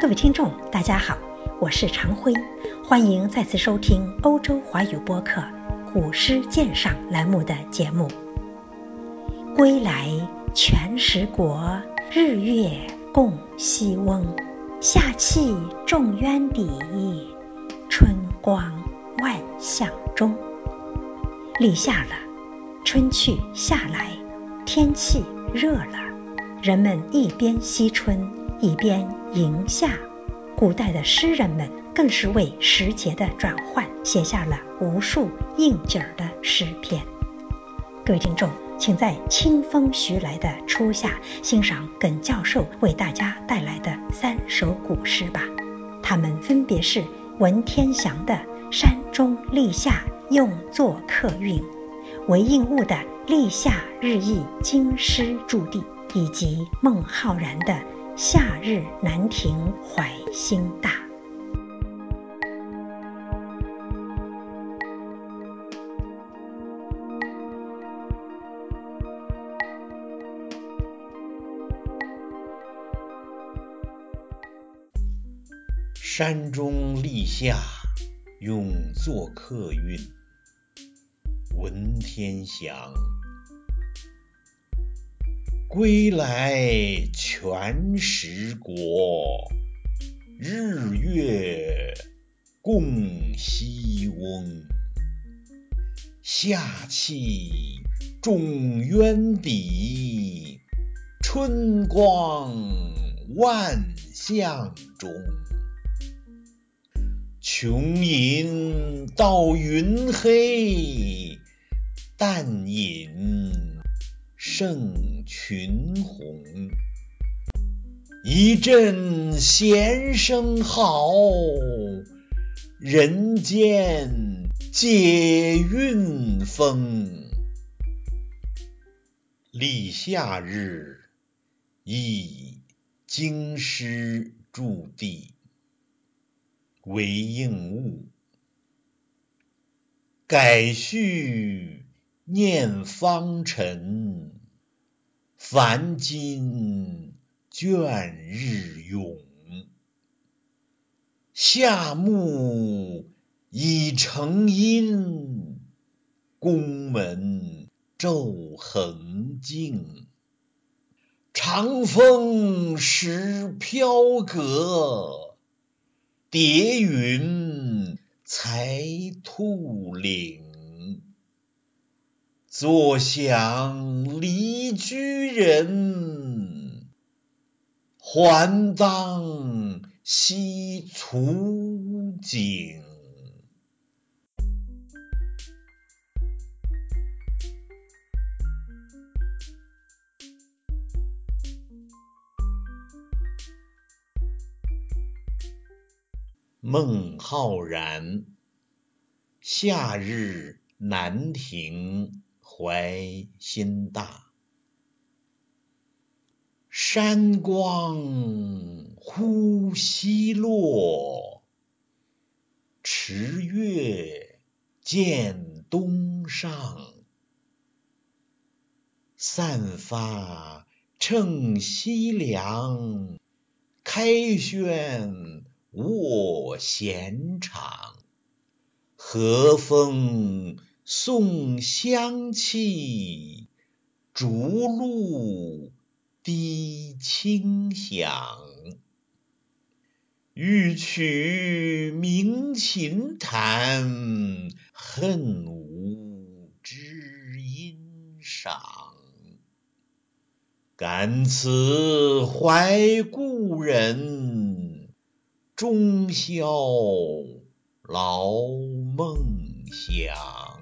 各位听众，大家好，我是常辉，欢迎再次收听欧洲华语播客《古诗鉴赏》栏目的节目。归来全时国，日月共西翁。夏气重渊底，春光万象中。立夏了，春去夏来，天气热了，人们一边惜春。一边迎夏，古代的诗人们更是为时节的转换写下了无数应景儿的诗篇。各位听众，请在清风徐来的初夏欣赏耿教授为大家带来的三首古诗吧。它们分别是文天祥的《山中立夏用作客韵》，韦应物的《立夏日忆京师驻地》，以及孟浩然的。夏日南亭怀心大，山中立夏用作客韵，文天祥。归来全时国，日月共西翁。夏气重渊底，春光万象中。穷饮到云黑，淡饮。胜群雄，一阵弦声好，人间皆韵风。立夏日，忆京师驻地。韦应物，改序念芳尘。凡今卷日永，夏木已成阴，宫门骤横静。长风时飘阁，叠云才吐岭。坐享离居人，还当惜粗景。孟浩然，夏日南亭。怀心大，山光忽西落，池月见东上。散发乘西凉，开轩卧闲场。和风。送香气，竹露滴清响。欲取鸣琴弹，恨无知音赏。感此怀故人，终宵劳梦想。